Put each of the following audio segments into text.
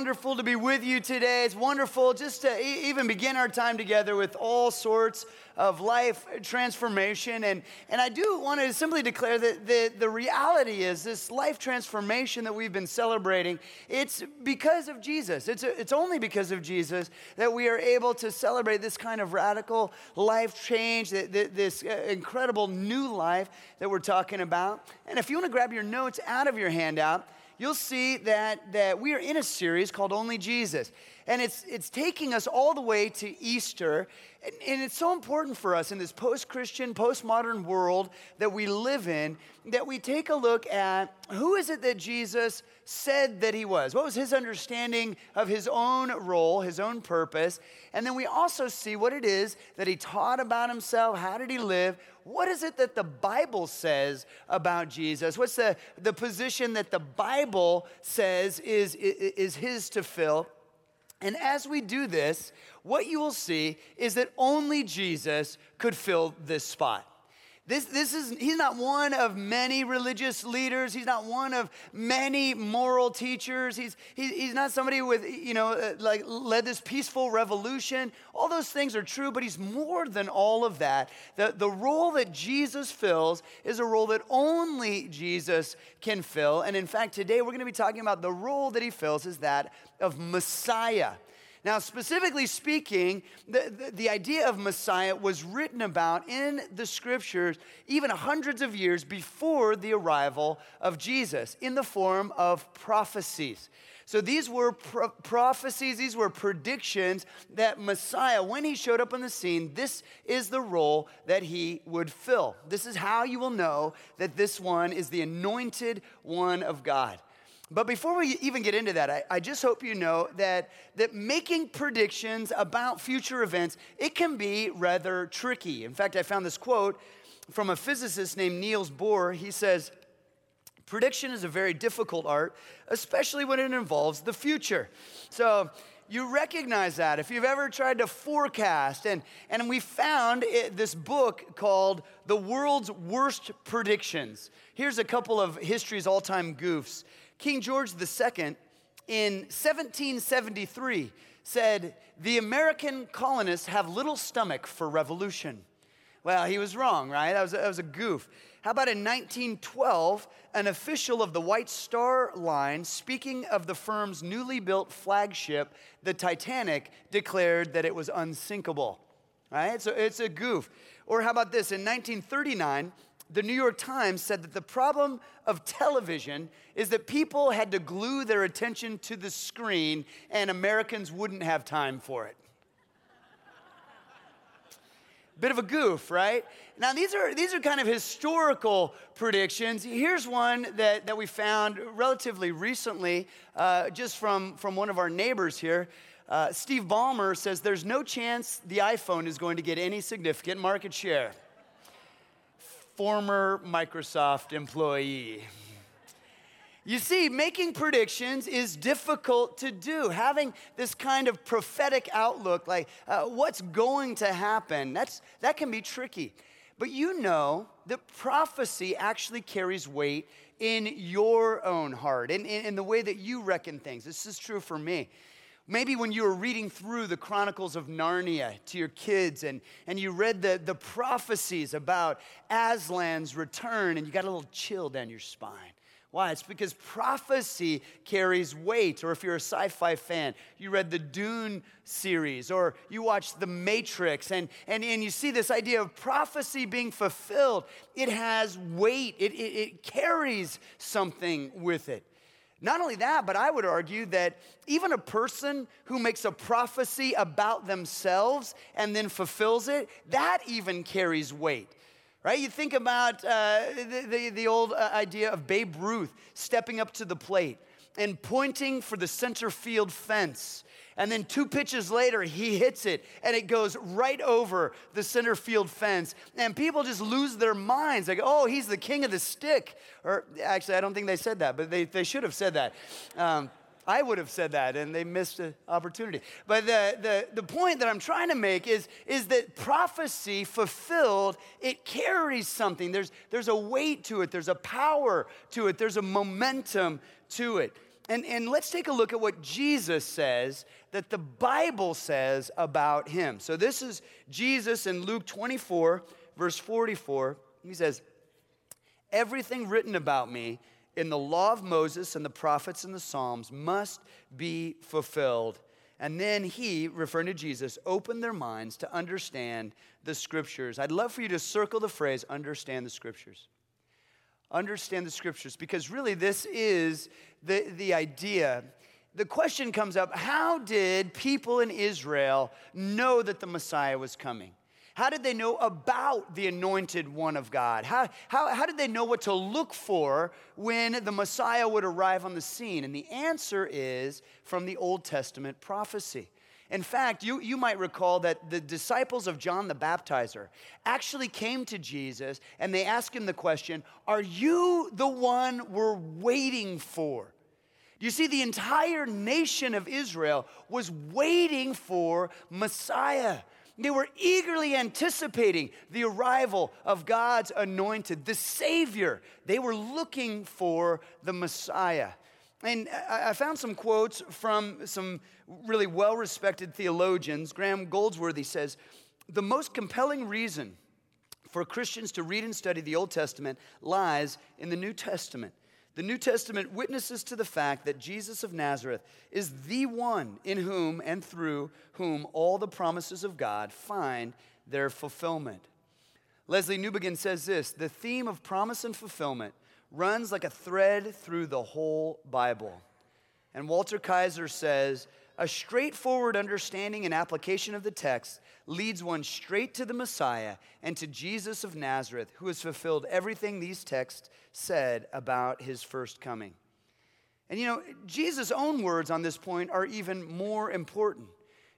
wonderful to be with you today. It's wonderful just to e- even begin our time together with all sorts of life transformation. And, and I do want to simply declare that the, the reality is this life transformation that we've been celebrating, it's because of Jesus. It's, a, it's only because of Jesus that we are able to celebrate this kind of radical life change, this uh, incredible new life that we're talking about. And if you want to grab your notes out of your handout, you'll see that, that we are in a series called Only Jesus. And it's, it's taking us all the way to Easter. And, and it's so important for us in this post Christian, post-modern world that we live in that we take a look at who is it that Jesus said that he was? What was his understanding of his own role, his own purpose? And then we also see what it is that he taught about himself. How did he live? What is it that the Bible says about Jesus? What's the, the position that the Bible says is, is, is his to fill? And as we do this, what you will see is that only Jesus could fill this spot. This, this is, he's not one of many religious leaders. He's not one of many moral teachers. He's, he, he's not somebody with, you know, uh, like led this peaceful revolution. All those things are true, but he's more than all of that. The, the role that Jesus fills is a role that only Jesus can fill. And in fact, today we're going to be talking about the role that he fills is that of Messiah. Now, specifically speaking, the, the, the, idea of Messiah was written about in the scriptures even hundreds of years before the arrival of Jesus in the form of prophecies. So these were pro- prophecies, these were predictions that Messiah, when he showed up on the scene, this is the role that he would fill. This is how you will know that this one is the anointed one of God. But before we even get into that, I, I, just hope you know that, that making predictions about future events, it can be rather tricky. In fact, I found this quote from a physicist named Niels Bohr. He says, Prediction is a very difficult art, especially when it involves the future. So you recognize that. If you've ever tried to forecast, and, and we found it, this book called The World's Worst Predictions. Here's a couple of history's all time goofs. King George II in 1773 said, The American colonists have little stomach for revolution. Well, he was wrong, right? That was, that was a goof. How about in 1912, an official of the White Star Line, speaking of the firm's newly built flagship, the Titanic, declared that it was unsinkable, right? So it's a goof. Or how about this? In 1939, the New York Times said that the problem of television is that people had to glue their attention to the screen and Americans wouldn't have time for it. Bit of a goof, right? Now, these are, these are kind of historical predictions. Here's one that, that we found relatively recently, uh, just from, from one of our neighbors here. Uh, Steve Ballmer says there's no chance the iPhone is going to get any significant market share former Microsoft employee. You see, making predictions is difficult to do. Having this kind of prophetic outlook, like uh, what's going to happen, that's, that can be tricky. But you know that prophecy actually carries weight in your own heart, in, in, in the way that you reckon things. This is true for me. Maybe when you were reading through the Chronicles of Narnia to your kids and, and you read the, the prophecies about Aslan's return and you got a little chill down your spine. Why? It's because prophecy carries weight. Or if you're a sci fi fan, you read the Dune series or you watch The Matrix and, and, and you see this idea of prophecy being fulfilled. It has weight, it, it, it carries something with it. Not only that, but I would argue that even a person who makes a prophecy about themselves and then fulfills it, that even carries weight. Right? You think about uh, the, the, the, old uh, idea of Babe Ruth stepping up to the plate and pointing for the center field fence and then two pitches later, he hits it and it goes right over the center field fence. And people just lose their minds like, oh, he's the king of the stick. Or actually, I don't think they said that, but they, they should have said that. Um, I would have said that and they missed an opportunity. But the, the, the point that I'm trying to make is, is that prophecy fulfilled, it carries something. There's, there's a weight to it, there's a power to it, there's a momentum to it. And, and let's take a look at what Jesus says that the Bible says about him. So this is Jesus in Luke 24, verse 44. He says, Everything written about me in the law of Moses and the prophets and the Psalms must be fulfilled. And then he, referring to Jesus, opened their minds to understand the scriptures. I'd love for you to circle the phrase, understand the scriptures understand the scriptures because really this is the, the idea. The question comes up how did people in Israel know that the Messiah was coming? How did they know about the anointed one of God? How, how, how did they know what to look for when the Messiah would arrive on the scene? And the answer is from the Old Testament prophecy. In fact, you, you might recall that the disciples of John the Baptizer actually came to Jesus and they asked him the question Are you the one we're waiting for? You see, the entire nation of Israel was waiting for Messiah. They were eagerly anticipating the arrival of God's anointed, the Savior. They were looking for the Messiah. And I found some quotes from some really well respected theologians. Graham Goldsworthy says The most compelling reason for Christians to read and study the Old Testament lies in the New Testament. The New Testament witnesses to the fact that Jesus of Nazareth is the one in whom and through whom all the promises of God find their fulfillment. Lesslie Newbigin says this the theme of promise and fulfillment runs like a thread through the whole Bible. And Walter Kaiser says, a straightforward understanding and application of the text leads one straight to the Messiah and to Jesus of Nazareth, who has fulfilled everything these texts said about his first coming. And you know, Jesus' own words on this point are even more important.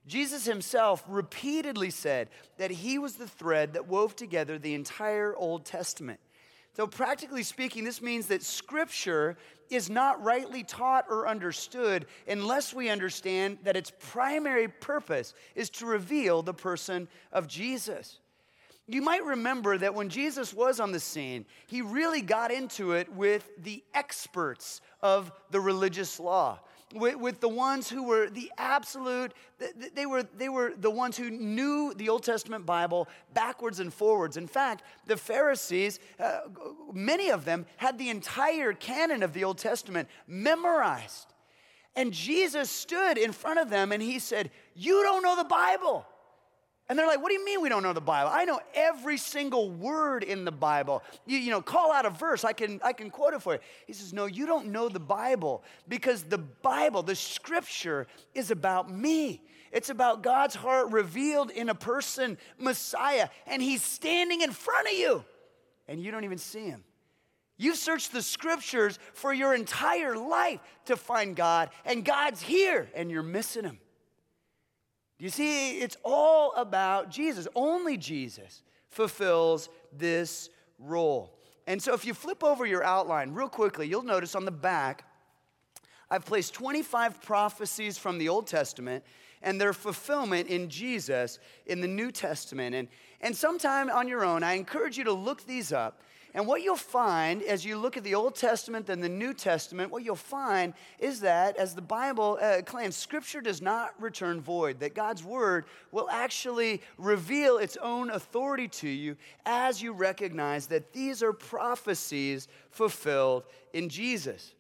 Jesus himself repeatedly said that he was the thread that wove together the entire Old Testament. So, practically speaking, this means that Scripture is not rightly taught or understood unless we understand that its primary purpose is to reveal the person of Jesus. You might remember that when Jesus was on the scene, he really got into it with the experts of the religious law with, with the ones who were the absolute, they were, they were the ones who knew the Old Testament Bible backwards and forwards. In fact, the Pharisees, uh, many of them had the entire canon of the Old Testament memorized. And Jesus stood in front of them and he said, You don't know the Bible. And they're like, what do you mean we don't know the Bible? I know every single word in the Bible. You, you know, call out a verse, I can, I can quote it for you. He says, no, you don't know the Bible because the Bible, the scripture, is about me. It's about God's heart revealed in a person, Messiah, and he's standing in front of you, and you don't even see him. You've searched the scriptures for your entire life to find God, and God's here, and you're missing him. You see, it's all about Jesus. Only Jesus fulfills this role. And so if you flip over your outline real quickly, you'll notice on the back, I've placed 25 prophecies from the Old Testament and their fulfillment in Jesus in the New Testament. And, and sometime on your own, I encourage you to look these up and what you'll find as you look at the Old Testament and the New Testament, what you'll find is that, as the Bible uh, claims, Scripture does not return void, that God's Word will actually reveal its own authority to you as you recognize that these are prophecies fulfilled in Jesus.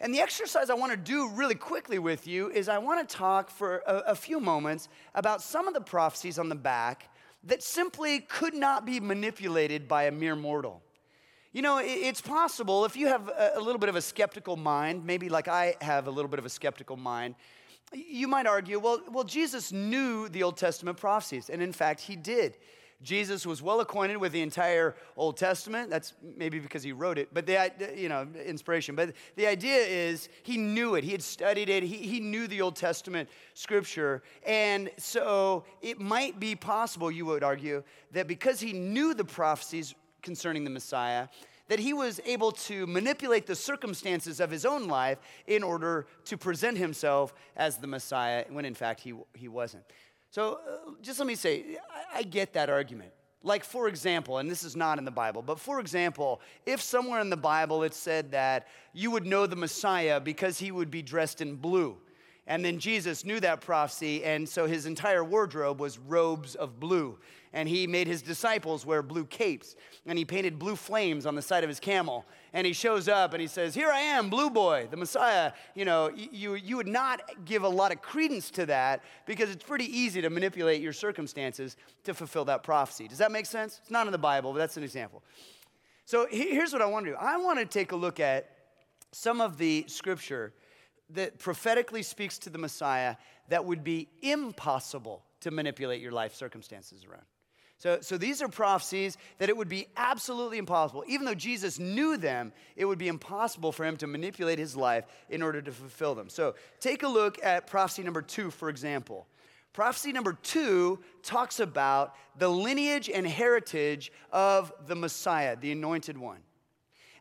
And the exercise I want to do really quickly with you is I want to talk for a, a few moments about some of the prophecies on the back that simply could not be manipulated by a mere mortal. You know, it's possible if you have a little bit of a skeptical mind, maybe like I have a little bit of a skeptical mind, you might argue, well, well, Jesus knew the Old Testament prophecies, and in fact, he did. Jesus was well acquainted with the entire Old Testament. That's maybe because he wrote it, but the, you know, inspiration. But the idea is he knew it. He had studied it. He, he knew the Old Testament scripture. And so it might be possible, you would argue, that because he knew the prophecies concerning the Messiah, that he was able to manipulate the circumstances of his own life in order to present himself as the Messiah when in fact he, he wasn't. So uh, just let me say, I, I get that argument. Like, for example, and this is not in the Bible, but for example, if somewhere in the Bible it said that you would know the Messiah because he would be dressed in blue. And then Jesus knew that prophecy, and so his entire wardrobe was robes of blue. And he made his disciples wear blue capes, and he painted blue flames on the side of his camel. And he shows up and he says, Here I am, Blue Boy, the Messiah. You know, you, you would not give a lot of credence to that because it's pretty easy to manipulate your circumstances to fulfill that prophecy. Does that make sense? It's not in the Bible, but that's an example. So here's what I want to do I want to take a look at some of the scripture that prophetically speaks to the Messiah that would be impossible to manipulate your life circumstances around. So, so these are prophecies that it would be absolutely impossible. Even though Jesus knew them, it would be impossible for him to manipulate his life in order to fulfill them. So take a look at prophecy number two, for example. Prophecy number two talks about the lineage and heritage of the Messiah, the anointed one.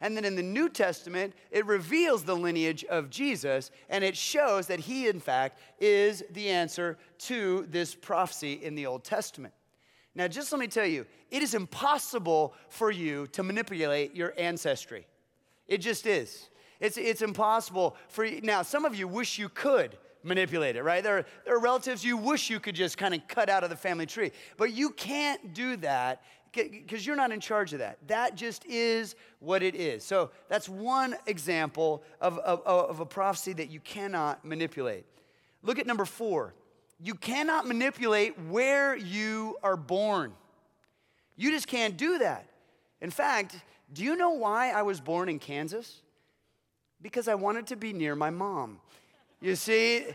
And then in the New Testament, it reveals the lineage of Jesus and it shows that he, in fact, is the answer to this prophecy in the Old Testament. Now, just let me tell you, it is impossible for you to manipulate your ancestry. It just is. It's, it's impossible for you. Now, some of you wish you could manipulate it, right? There are, there are relatives you wish you could just kind of cut out of the family tree, but you can't do that because you're not in charge of that. That just is what it is. So that's one example of, of, of, a prophecy that you cannot manipulate. Look at number four. You cannot manipulate where you are born. You just can't do that. In fact, do you know why I was born in Kansas? Because I wanted to be near my mom. You see,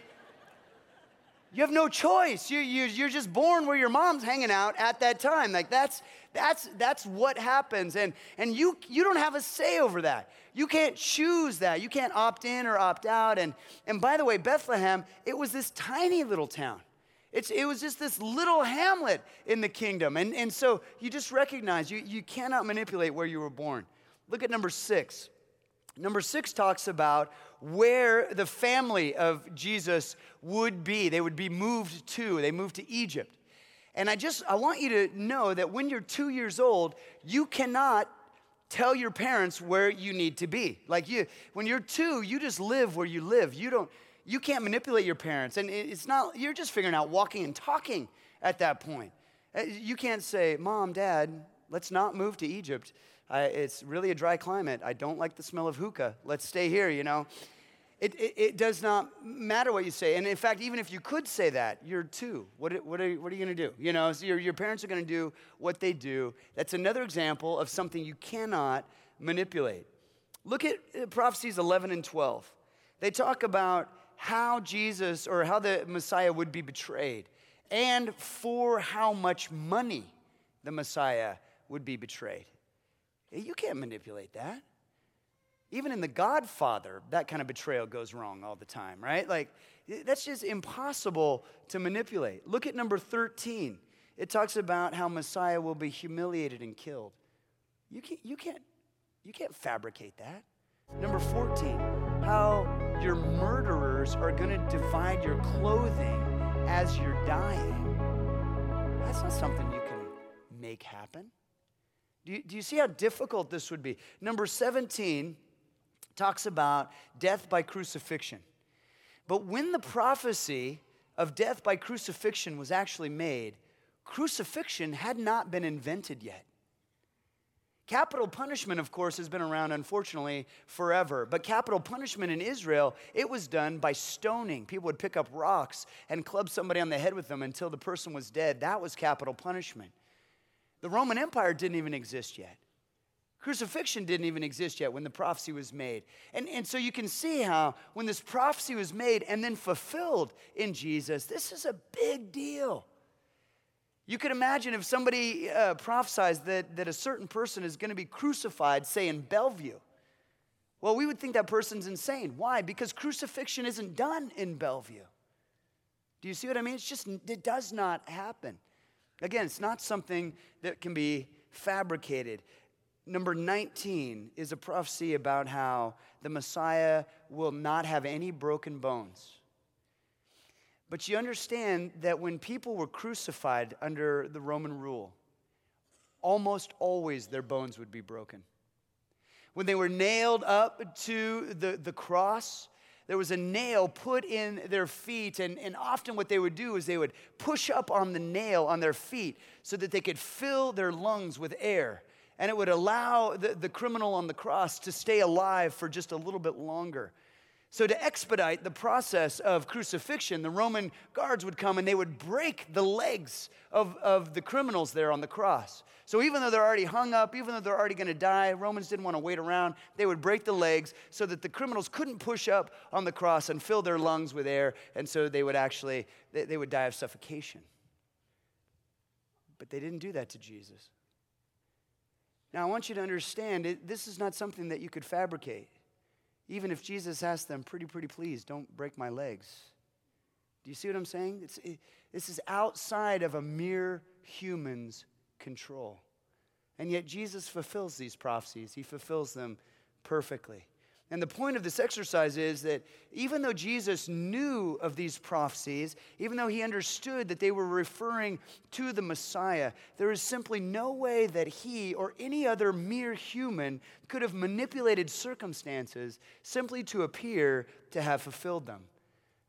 you have no choice. You, you, you're just born where your mom's hanging out at that time. Like that's, that's, that's what happens. And, and you, you don't have a say over that. You can't choose that. You can't opt in or opt out. And, and by the way, Bethlehem, it was this tiny little town. It's, it was just this little hamlet in the kingdom. And, and so you just recognize you, you cannot manipulate where you were born. Look at number six. Number six talks about where the family of Jesus would be. They would be moved to. They moved to Egypt. And I just I want you to know that when you're 2 years old, you cannot tell your parents where you need to be. Like you when you're 2, you just live where you live. You don't you can't manipulate your parents and it's not you're just figuring out walking and talking at that point. Uh, you can't say, "Mom, Dad, let's not move to Egypt." I, it's really a dry climate. I don't like the smell of hookah. Let's stay here, you know. It, it, it does not matter what you say. And in fact, even if you could say that, you're two. What, what are, what are you going to do? You know, so your, your parents are going to do what they do. That's another example of something you cannot manipulate. Look at uh, prophecies 11 and 12. They talk about how Jesus or how the Messiah would be betrayed and for how much money the Messiah would be betrayed. You can't manipulate that. Even in The Godfather, that kind of betrayal goes wrong all the time, right? Like, that's just impossible to manipulate. Look at number 13. It talks about how Messiah will be humiliated and killed. You can't, you can't, you can't fabricate that. Number 14, how your murderers are going to divide your clothing as you're dying. That's not something you can make happen. Do you, do you see how difficult this would be? Number 17 talks about death by crucifixion. But when the prophecy of death by crucifixion was actually made, crucifixion had not been invented yet. Capital punishment, of course, has been around, unfortunately, forever. But capital punishment in Israel, it was done by stoning. People would pick up rocks and club somebody on the head with them until the person was dead. That was capital punishment. The Roman Empire didn't even exist yet. Crucifixion didn't even exist yet when the prophecy was made. And, and so you can see how when this prophecy was made and then fulfilled in Jesus, this is a big deal. You could imagine if somebody uh, prophesies that, that a certain person is going to be crucified, say in Bellevue. Well, we would think that person's insane. Why? Because crucifixion isn't done in Bellevue. Do you see what I mean? It's just, it does not happen. Again, it's not something that can be fabricated. Number 19 is a prophecy about how the Messiah will not have any broken bones. But you understand that when people were crucified under the Roman rule, almost always their bones would be broken. When they were nailed up to the, the cross, there was a nail put in their feet, and, and often what they would do is they would push up on the nail on their feet so that they could fill their lungs with air. And it would allow the, the criminal on the cross to stay alive for just a little bit longer. So, to expedite the process of crucifixion, the Roman guards would come and they would break the legs of, of the criminals there on the cross. So, even though they're already hung up, even though they're already going to die, Romans didn't want to wait around. They would break the legs so that the criminals couldn't push up on the cross and fill their lungs with air, and so they would actually they, they would die of suffocation. But they didn't do that to Jesus. Now, I want you to understand this is not something that you could fabricate. Even if Jesus asked them, pretty, pretty please, don't break my legs. Do you see what I'm saying? It's, it, this is outside of a mere human's control. And yet Jesus fulfills these prophecies, he fulfills them perfectly. And the point of this exercise is that even though Jesus knew of these prophecies, even though he understood that they were referring to the Messiah, there is simply no way that he or any other mere human could have manipulated circumstances simply to appear to have fulfilled them.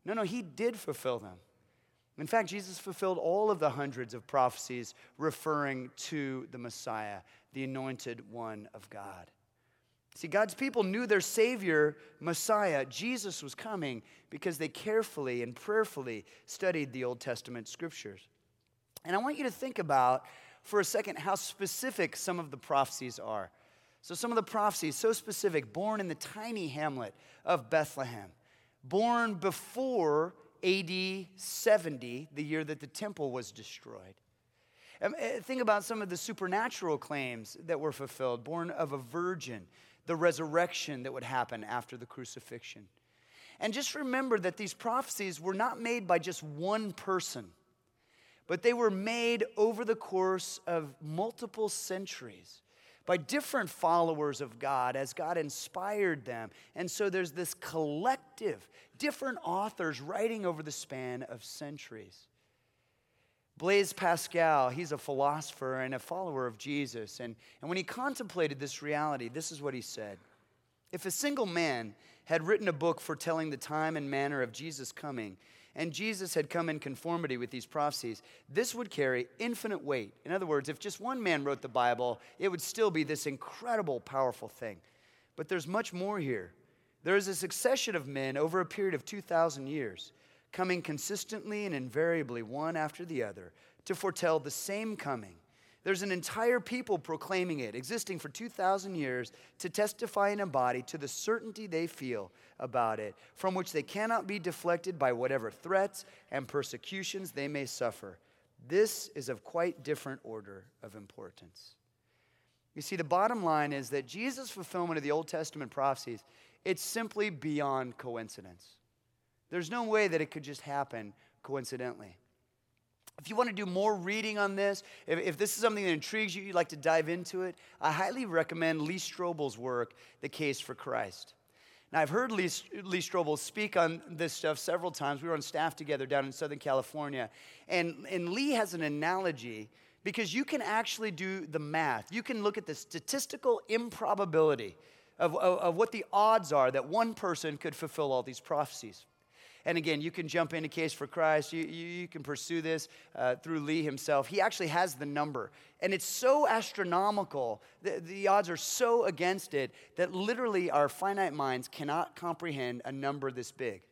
No, no, he did fulfill them. In fact, Jesus fulfilled all of the hundreds of prophecies referring to the Messiah, the anointed one of God. See, God's people knew their Savior, Messiah, Jesus, was coming because they carefully and prayerfully studied the Old Testament scriptures. And I want you to think about for a second how specific some of the prophecies are. So, some of the prophecies, so specific, born in the tiny hamlet of Bethlehem, born before AD 70, the year that the temple was destroyed. Um, eh, think about some of the supernatural claims that were fulfilled, born of a virgin the resurrection that would happen after the crucifixion. And just remember that these prophecies were not made by just one person, but they were made over the course of multiple centuries by different followers of God as God inspired them. And so there's this collective, different authors writing over the span of centuries. Blaise Pascal, he's a philosopher and a follower of Jesus. And, and when he contemplated this reality, this is what he said If a single man had written a book foretelling the time and manner of Jesus' coming, and Jesus had come in conformity with these prophecies, this would carry infinite weight. In other words, if just one man wrote the Bible, it would still be this incredible, powerful thing. But there's much more here. There is a succession of men over a period of 2,000 years coming consistently and invariably one after the other to foretell the same coming. There's an entire people proclaiming it, existing for 2,000 years to testify and embody to the certainty they feel about it, from which they cannot be deflected by whatever threats and persecutions they may suffer. This is of quite different order of importance. You see, the bottom line is that Jesus' fulfillment of the Old Testament prophecies, it's simply beyond coincidence. There's no way that it could just happen coincidentally. If you want to do more reading on this, if, if, this is something that intrigues you, you'd like to dive into it, I highly recommend Lee Strobel's work, The Case for Christ. Now, I've heard Lee, Lee Strobel speak on this stuff several times. We were on staff together down in Southern California. And, and Lee has an analogy because you can actually do the math. You can look at the statistical improbability of, of, of what the odds are that one person could fulfill all these prophecies. And again, you can jump into Case for Christ. You, you, you can pursue this uh, through Lee himself. He actually has the number. And it's so astronomical, the, the odds are so against it that literally our finite minds cannot comprehend a number this big.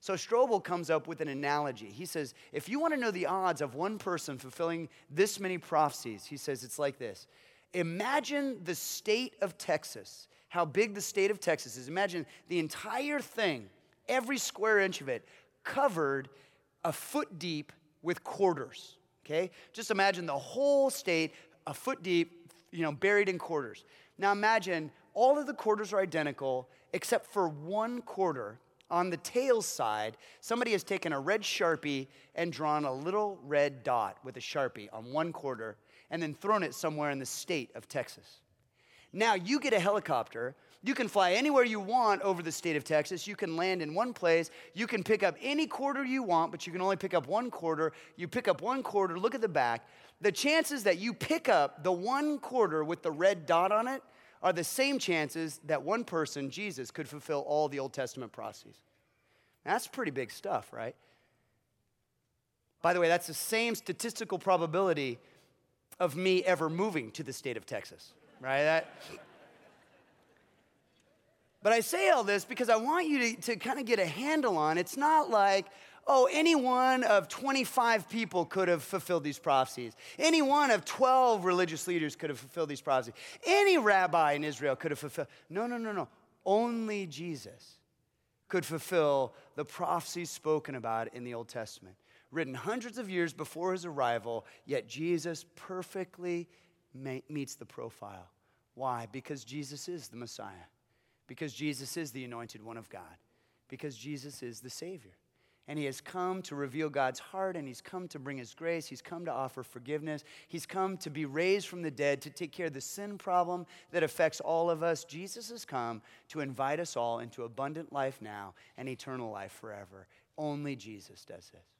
So Strobel comes up with an analogy. He says, if you want to know the odds of one person fulfilling this many prophecies, he says it's like this. Imagine the state of Texas, how big the state of Texas is. Imagine the entire thing every square inch of it, covered a foot deep with quarters. Okay? Just imagine the whole state a foot deep, you know, buried in quarters. Now imagine all of the quarters are identical except for one quarter on the tail side, somebody has taken a red sharpie and drawn a little red dot with a sharpie on one quarter and then thrown it somewhere in the state of Texas. Now you get a helicopter. You can fly anywhere you want over the state of Texas. You can land in one place. You can pick up any quarter you want, but you can only pick up one quarter. You pick up one quarter, look at the back. The chances that you pick up the one quarter with the red dot on it are the same chances that one person, Jesus, could fulfill all the Old Testament prophecies. That's pretty big stuff, right? By the way, that's the same statistical probability of me ever moving to the state of Texas, right? That, but I say all this because I want you to, to kind of get a handle on it's not like, oh, any one of 25 people could have fulfilled these prophecies. Any one of 12 religious leaders could have fulfilled these prophecies. Any rabbi in Israel could have fulfilled. No, no, no, no. Only Jesus could fulfill the prophecies spoken about in the Old Testament written hundreds of years before his arrival, yet Jesus perfectly meets the profile. Why? Because Jesus is the Messiah, because Jesus is the anointed one of God, because Jesus is the Savior. And he has come to reveal God's heart, and he's come to bring his grace. He's come to offer forgiveness. He's come to be raised from the dead, to take care of the sin problem that affects all of us. Jesus has come to invite us all into abundant life now and eternal life forever. Only Jesus does this.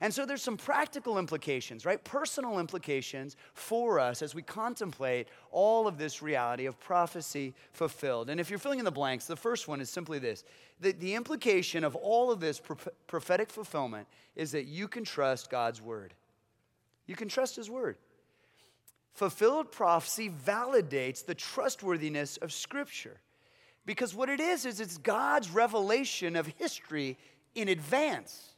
And so there's some practical implications, right? Personal implications for us as we contemplate all of this reality of prophecy fulfilled. And if you're filling in the blanks, the first one is simply this the, the implication of all of this prophetic fulfillment is that you can trust God's word. You can trust His word. Fulfilled prophecy validates the trustworthiness of Scripture. Because what it is, is it's God's revelation of history in advance.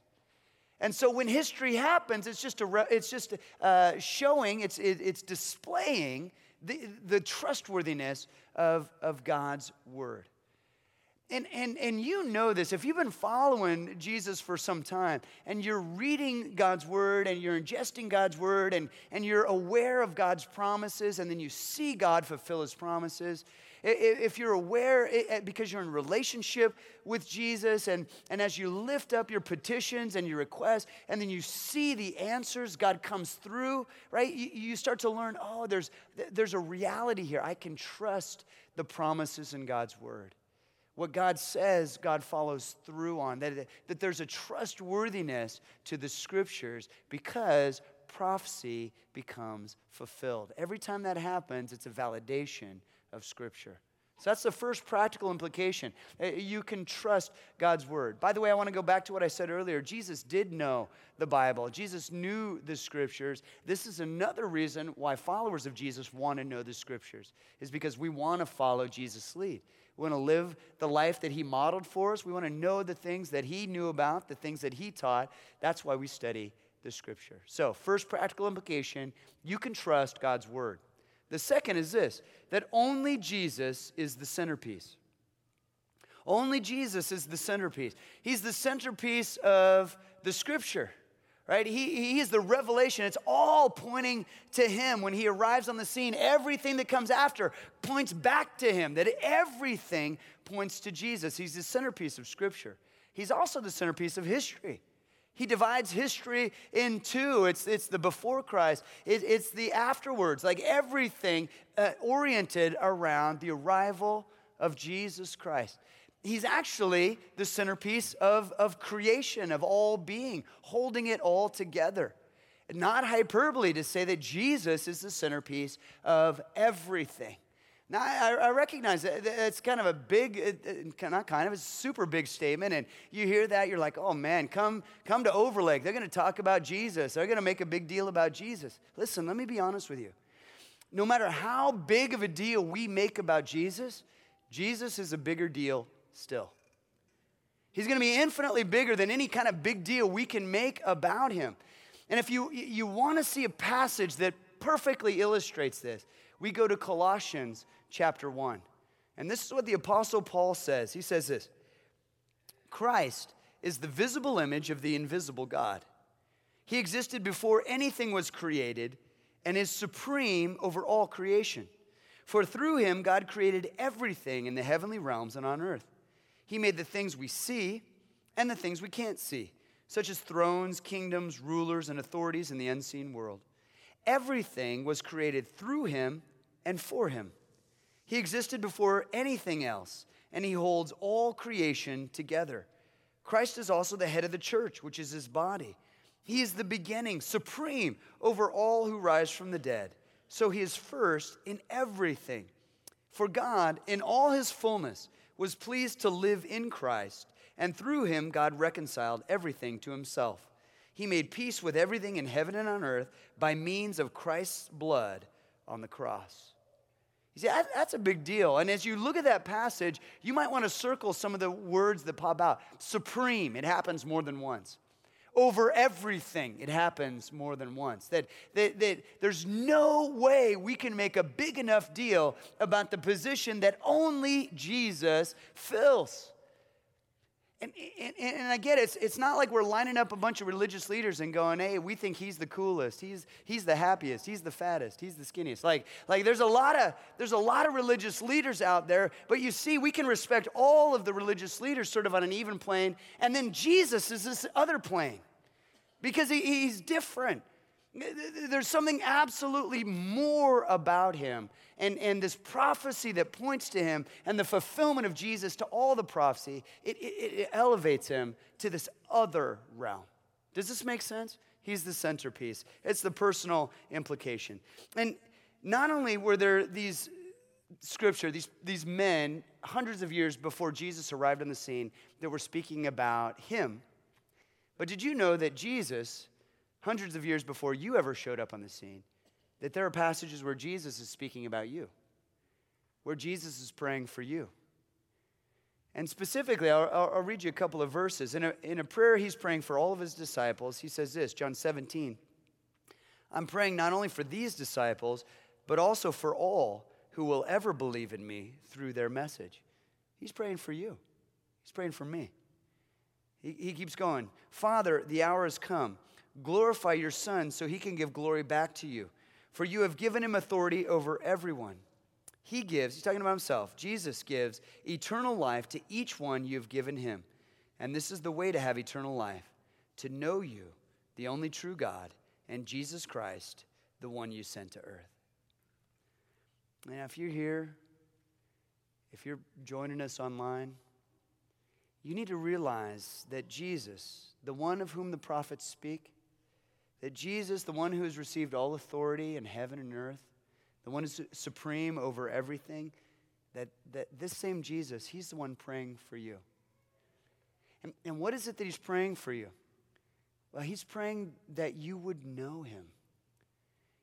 And so when history happens, it's just, a, it's just uh, showing, it's, it, it's displaying the, the trustworthiness of, of God's word. And, and, and you know this. If you've been following Jesus for some time and you're reading God's word and you're ingesting God's word and, and you're aware of God's promises and then you see God fulfill his promises, if you're aware, because you're in relationship with Jesus, and, and as you lift up your petitions and your requests, and then you see the answers, God comes through, right? You, start to learn, oh, there's, there's a reality here. I can trust the promises in God's word. What God says, God follows through on. That, that there's a trustworthiness to the scriptures because prophecy becomes fulfilled. Every time that happens, it's a validation of Scripture. So that's the first practical implication. Uh, you can trust God's word. By the way, I want to go back to what I said earlier. Jesus did know the Bible, Jesus knew the scriptures. This is another reason why followers of Jesus want to know the scriptures, is because we want to follow Jesus' lead. We want to live the life that he modeled for us. We want to know the things that he knew about, the things that he taught. That's why we study the scripture. So, first practical implication you can trust God's word. The second is this that only Jesus is the centerpiece. Only Jesus is the centerpiece. He's the centerpiece of the scripture, right? He, he is the revelation. It's all pointing to him. When he arrives on the scene, everything that comes after points back to him, that everything points to Jesus. He's the centerpiece of scripture. He's also the centerpiece of history. He divides history in two. It's, it's the before Christ, it, it's the afterwards, like everything uh, oriented around the arrival of Jesus Christ. He's actually the centerpiece of, of creation, of all being, holding it all together. Not hyperbole to say that Jesus is the centerpiece of everything. Now, I, I recognize that it's kind of a big, not kind of, a super big statement. And you hear that, you're like, oh man, come, come to Overlake. They're going to talk about Jesus. They're going to make a big deal about Jesus. Listen, let me be honest with you. No matter how big of a deal we make about Jesus, Jesus is a bigger deal still. He's going to be infinitely bigger than any kind of big deal we can make about him. And if you, you want to see a passage that perfectly illustrates this, we go to Colossians chapter 1. And this is what the Apostle Paul says. He says this Christ is the visible image of the invisible God. He existed before anything was created and is supreme over all creation. For through him, God created everything in the heavenly realms and on earth. He made the things we see and the things we can't see, such as thrones, kingdoms, rulers, and authorities in the unseen world. Everything was created through him and for him. He existed before anything else, and he holds all creation together. Christ is also the head of the church, which is his body. He is the beginning, supreme over all who rise from the dead. So he is first in everything. For God, in all his fullness, was pleased to live in Christ, and through him, God reconciled everything to himself. He made peace with everything in heaven and on earth by means of Christ's blood on the cross. See, that, that's a big deal. And as you look at that passage, you might want to circle some of the words that pop out. Supreme, it happens more than once over everything. It happens more than once. That, that, that there's no way we can make a big enough deal about the position that only Jesus fills. And, and, and I get it. It's, it's not like we're lining up a bunch of religious leaders and going, hey, we think he's the coolest. He's, he's the happiest. He's the fattest. He's the skinniest. Like, like there's, a lot of, there's a lot of religious leaders out there, but you see, we can respect all of the religious leaders sort of on an even plane. And then Jesus is this other plane because he, he's different. There's something absolutely more about him. And, and this prophecy that points to him and the fulfillment of Jesus to all the prophecy, it, it, it elevates him to this other realm. Does this make sense? He's the centerpiece. It's the personal implication. And not only were there these scripture, these, these men, hundreds of years before Jesus arrived on the scene, that were speaking about him, but did you know that Jesus hundreds of years before you ever showed up on the scene, that there are passages where Jesus is speaking about you, where Jesus is praying for you. And specifically, I'll, I'll, read you a couple of verses. In a, in a prayer, he's praying for all of his disciples. He says this, John 17, I'm praying not only for these disciples, but also for all who will ever believe in me through their message. He's praying for you, he's praying for me. He, he keeps going, Father, the hour has come. Glorify your Son so he can give glory back to you. For you have given him authority over everyone. He gives, he's talking about himself, Jesus gives eternal life to each one you have given him. And this is the way to have eternal life to know you, the only true God, and Jesus Christ, the one you sent to earth. Now, if you're here, if you're joining us online, you need to realize that Jesus, the one of whom the prophets speak, that Jesus, the one who has received all authority in heaven and earth, the one who's supreme over everything, that, that this same Jesus, he's the one praying for you. And, and what is it that he's praying for you? Well, he's praying that you would know him.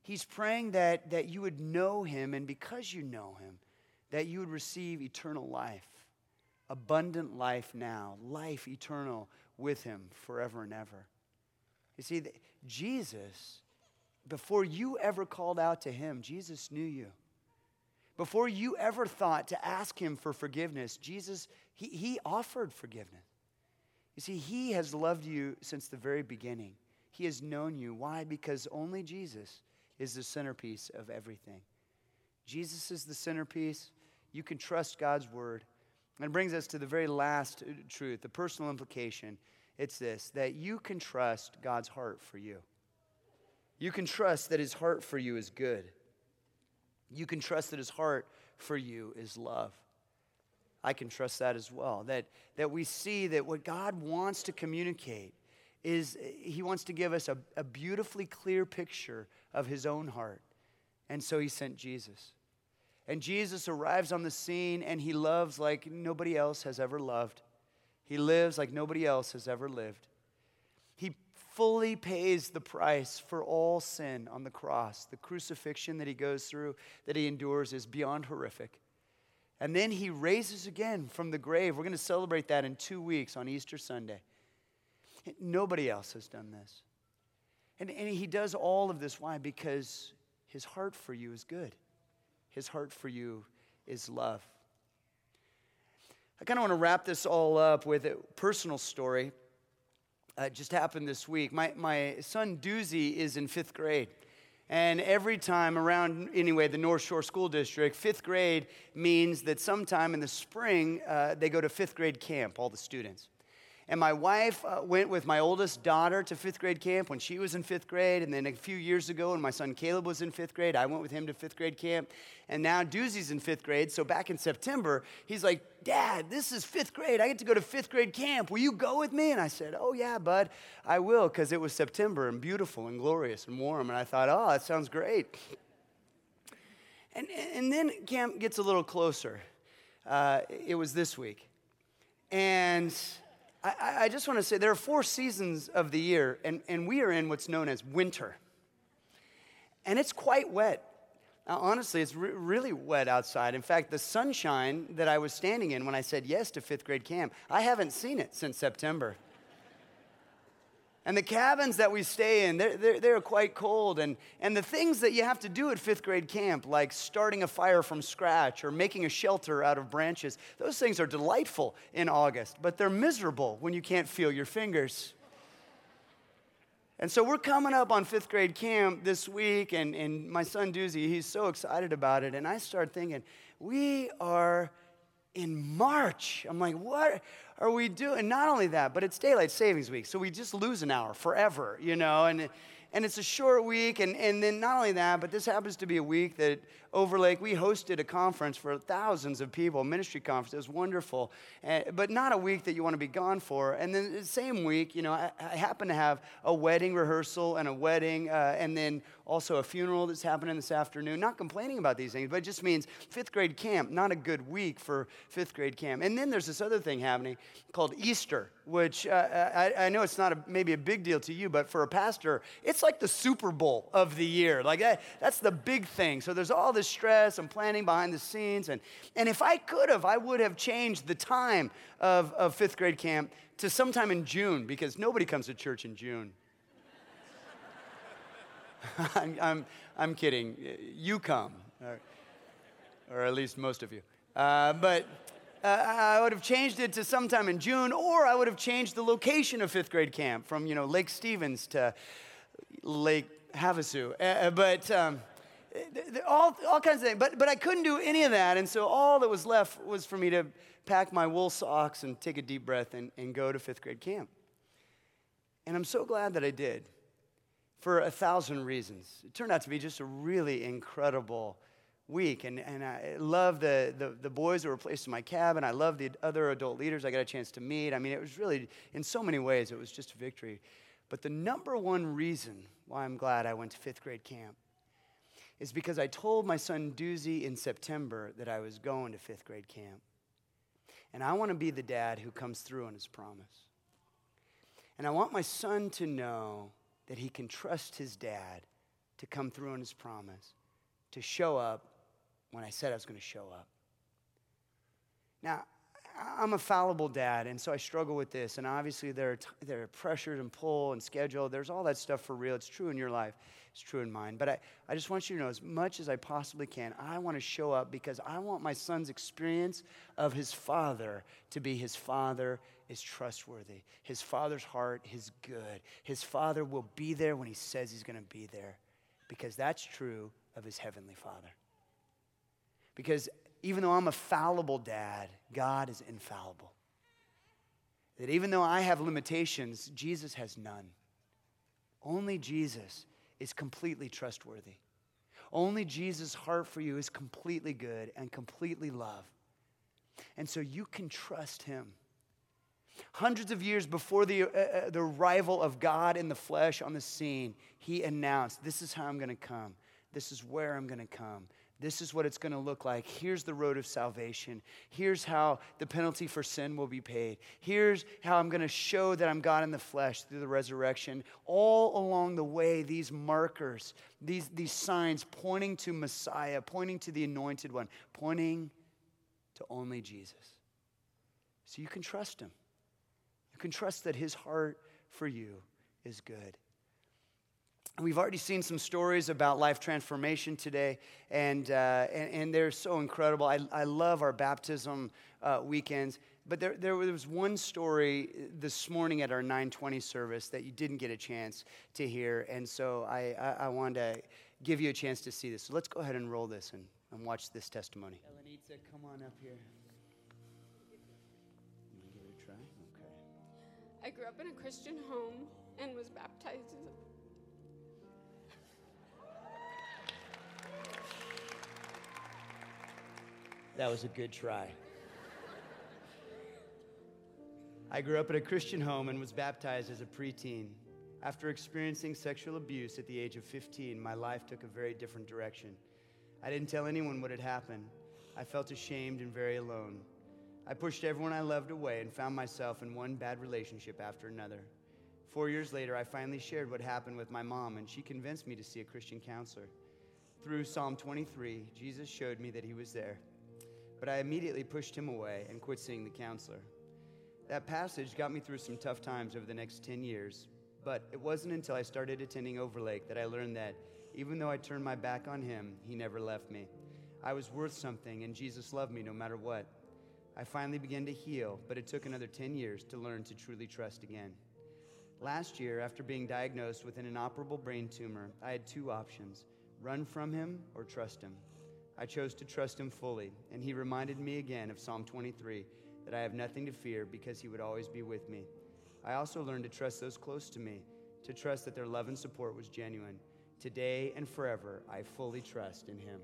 He's praying that, that you would know him, and because you know him, that you would receive eternal life, abundant life now, life eternal with him forever and ever. You see, Jesus, before you ever called out to him, Jesus knew you. Before you ever thought to ask him for forgiveness, Jesus, he, he offered forgiveness. You see, he has loved you since the very beginning. He has known you. Why? Because only Jesus is the centerpiece of everything. Jesus is the centerpiece. You can trust God's word. And it brings us to the very last uh, truth, the personal implication. It's this that you can trust God's heart for you. You can trust that his heart for you is good. You can trust that his heart for you is love. I can trust that as well. That, that we see that what God wants to communicate is he wants to give us a, a beautifully clear picture of his own heart. And so he sent Jesus. And Jesus arrives on the scene and he loves like nobody else has ever loved. He lives like nobody else has ever lived. He fully pays the price for all sin on the cross. The crucifixion that he goes through, that he endures, is beyond horrific. And then he raises again from the grave. We're going to celebrate that in two weeks on Easter Sunday. Nobody else has done this. And, and he does all of this. Why? Because his heart for you is good, his heart for you is love. I kind of want to wrap this all up with a personal story. Uh, just happened this week. My, my son Doozy is in fifth grade. And every time around, anyway, the North Shore School District, fifth grade means that sometime in the spring, uh, they go to fifth grade camp, all the students. And my wife uh, went with my oldest daughter to fifth grade camp when she was in fifth grade. And then a few years ago, when my son Caleb was in fifth grade, I went with him to fifth grade camp. And now Doozy's in fifth grade. So back in September, he's like, Dad, this is fifth grade. I get to go to fifth grade camp. Will you go with me? And I said, Oh, yeah, bud, I will, because it was September and beautiful and glorious and warm. And I thought, Oh, that sounds great. And, and then camp gets a little closer. Uh, it was this week. And I, I just want to say there are four seasons of the year, and, and we are in what's known as winter. And it's quite wet. Now, honestly, it's re- really wet outside. In fact, the sunshine that I was standing in when I said yes to fifth grade camp, I haven't seen it since September. And the cabins that we stay in, they're, they're, they're, quite cold. And, and the things that you have to do at fifth grade camp, like starting a fire from scratch or making a shelter out of branches, those things are delightful in August, but they're miserable when you can't feel your fingers. And so we're coming up on fifth grade camp this week, and, and my son Doozy, he's so excited about it. And I start thinking, we are in March. I'm like, what are we doing? Not only that, but it's daylight savings week, so we just lose an hour forever, you know? And, and it's a short week, and, and then not only that, but this happens to be a week that Overlake, we hosted a conference for thousands of people, ministry conference. It was wonderful, uh, but not a week that you want to be gone for. And then the same week, you know, I, I happen to have a wedding rehearsal and a wedding, uh, and then also a funeral that's happening this afternoon. Not complaining about these things, but it just means fifth grade camp, not a good week for fifth grade camp. And then there's this other thing happening called Easter, which uh, I, I, know it's not a, maybe a big deal to you, but for a pastor, it's like the Super Bowl of the year. Like that, that's the big thing. So there's all this stress and planning behind the scenes. And, and if I could have, I would have changed the time of, of fifth grade camp to sometime in June because nobody comes to church in June. I'm, I'm, I'm, kidding. You come, or, or, at least most of you. Uh, but uh, I would have changed it to sometime in June, or I would have changed the location of fifth grade camp from, you know, Lake Stevens to Lake Havasu. Uh, but um, all, all kinds of things. But, but I couldn't do any of that. And so all that was left was for me to pack my wool socks and take a deep breath and, and go to fifth grade camp. And I'm so glad that I did for a thousand reasons. It turned out to be just a really incredible week. And, and I love the, the, the boys that were placed in my cabin. I love the other adult leaders I got a chance to meet. I mean, it was really, in so many ways, it was just a victory. But the number one reason why I'm glad I went to fifth grade camp is because I told my son Doozy in September that I was going to fifth grade camp. And I want to be the dad who comes through on his promise. And I want my son to know that he can trust his dad to come through on his promise, to show up when I said I was going to show up. Now, I'm a fallible dad, and so I struggle with this. And obviously, there are, t- there are pressures and pull and schedule. There's all that stuff for real. It's true in your life, it's true in mine. But I, I just want you to know, as much as I possibly can, I want to show up because I want my son's experience of his father to be his father is trustworthy. His father's heart is good. His father will be there when he says he's going to be there because that's true of his heavenly father. Because even though I'm a fallible dad, God is infallible. That even though I have limitations, Jesus has none. Only Jesus is completely trustworthy. Only Jesus' heart for you is completely good and completely love. And so you can trust him. Hundreds of years before the, uh, uh the arrival of God in the flesh on the scene, he announced, This is how I'm going to come. This is where I'm going to come. This is what it's going to look like. Here's the road of salvation. Here's how the penalty for sin will be paid. Here's how I'm going to show that I'm God in the flesh through the resurrection. All along the way, these markers, these, these signs pointing to Messiah, pointing to the anointed one, pointing to only Jesus. So you can trust him. You can trust that his heart for you is good. We've already seen some stories about life transformation today, and, uh, and, and, they're so incredible. I, I love our baptism uh, weekends. But there, there was one story this morning at our 920 service that you didn't get a chance to hear. And so I, I, I wanted to give you a chance to see this. So let's go ahead and roll this and, and watch this testimony. Elenita, come on up here. Give it a try. Okay. I grew up in a Christian home and was baptized as a That was a good try. I grew up in a Christian home and was baptized as a preteen. After experiencing sexual abuse at the age of 15, my life took a very different direction. I didn't tell anyone what had happened. I felt ashamed and very alone. I pushed everyone I loved away and found myself in one bad relationship after another. Four years later, I finally shared what happened with my mom, and she convinced me to see a Christian counselor. Through Psalm 23, Jesus showed me that he was there but I immediately pushed him away and quit seeing the counselor. That passage got me through some tough times over the next 10 years, but it wasn't until I started attending Overlake that I learned that even though I turned my back on him, he never left me. I was worth something, and Jesus loved me no matter what. I finally began to heal, but it took another 10 years to learn to truly trust again. Last year, after being diagnosed with an inoperable brain tumor, I had two options run from him or trust him. I chose to trust him fully, and he reminded me again of Psalm 23 that I have nothing to fear because he would always be with me. I also learned to trust those close to me, to trust that their love and support was genuine. Today and forever, I fully trust in him.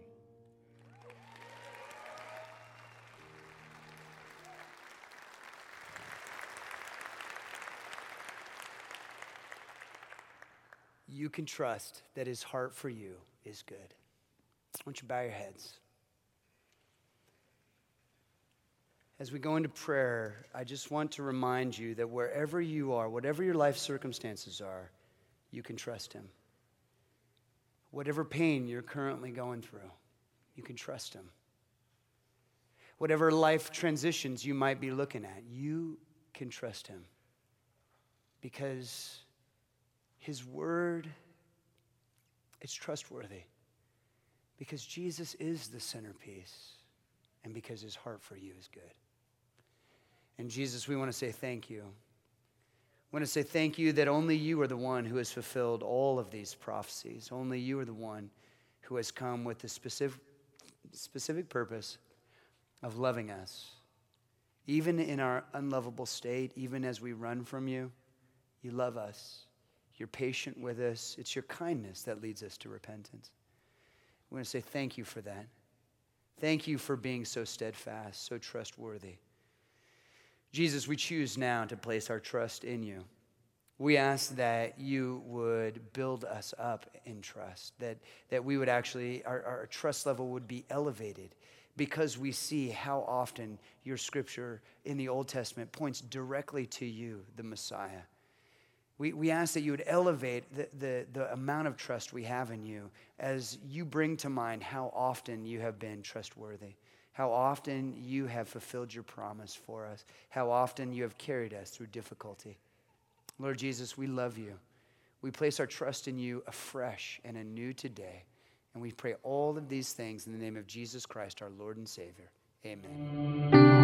You can trust that his heart for you is good. Why don't you bow your heads? As we go into prayer, I just want to remind you that wherever you are, whatever your life circumstances are, you can trust Him. Whatever pain you're currently going through, you can trust Him. Whatever life transitions you might be looking at, you can trust Him. Because His Word is trustworthy. Because Jesus is the centerpiece and because his heart for you is good. And Jesus, we want to say thank you. We want to say thank you that only you are the one who has fulfilled all of these prophecies. Only you are the one who has come with the specific, specific purpose of loving us. Even in our unlovable state, even as we run from you, you love us. You're patient with us. It's your kindness that leads us to repentance. We want to say thank you for that. Thank you for being so steadfast, so trustworthy. Jesus, we choose now to place our trust in you. We ask that you would build us up in trust, that, that we would actually, our, our trust level would be elevated because we see how often your scripture in the Old Testament points directly to you, the Messiah. We, we ask that you would elevate the, the, the amount of trust we have in you as you bring to mind how often you have been trustworthy, how often you have fulfilled your promise for us, how often you have carried us through difficulty. Lord Jesus, we love you. We place our trust in you afresh and anew today. And we pray all of these things in the name of Jesus Christ, our Lord and Savior. Amen.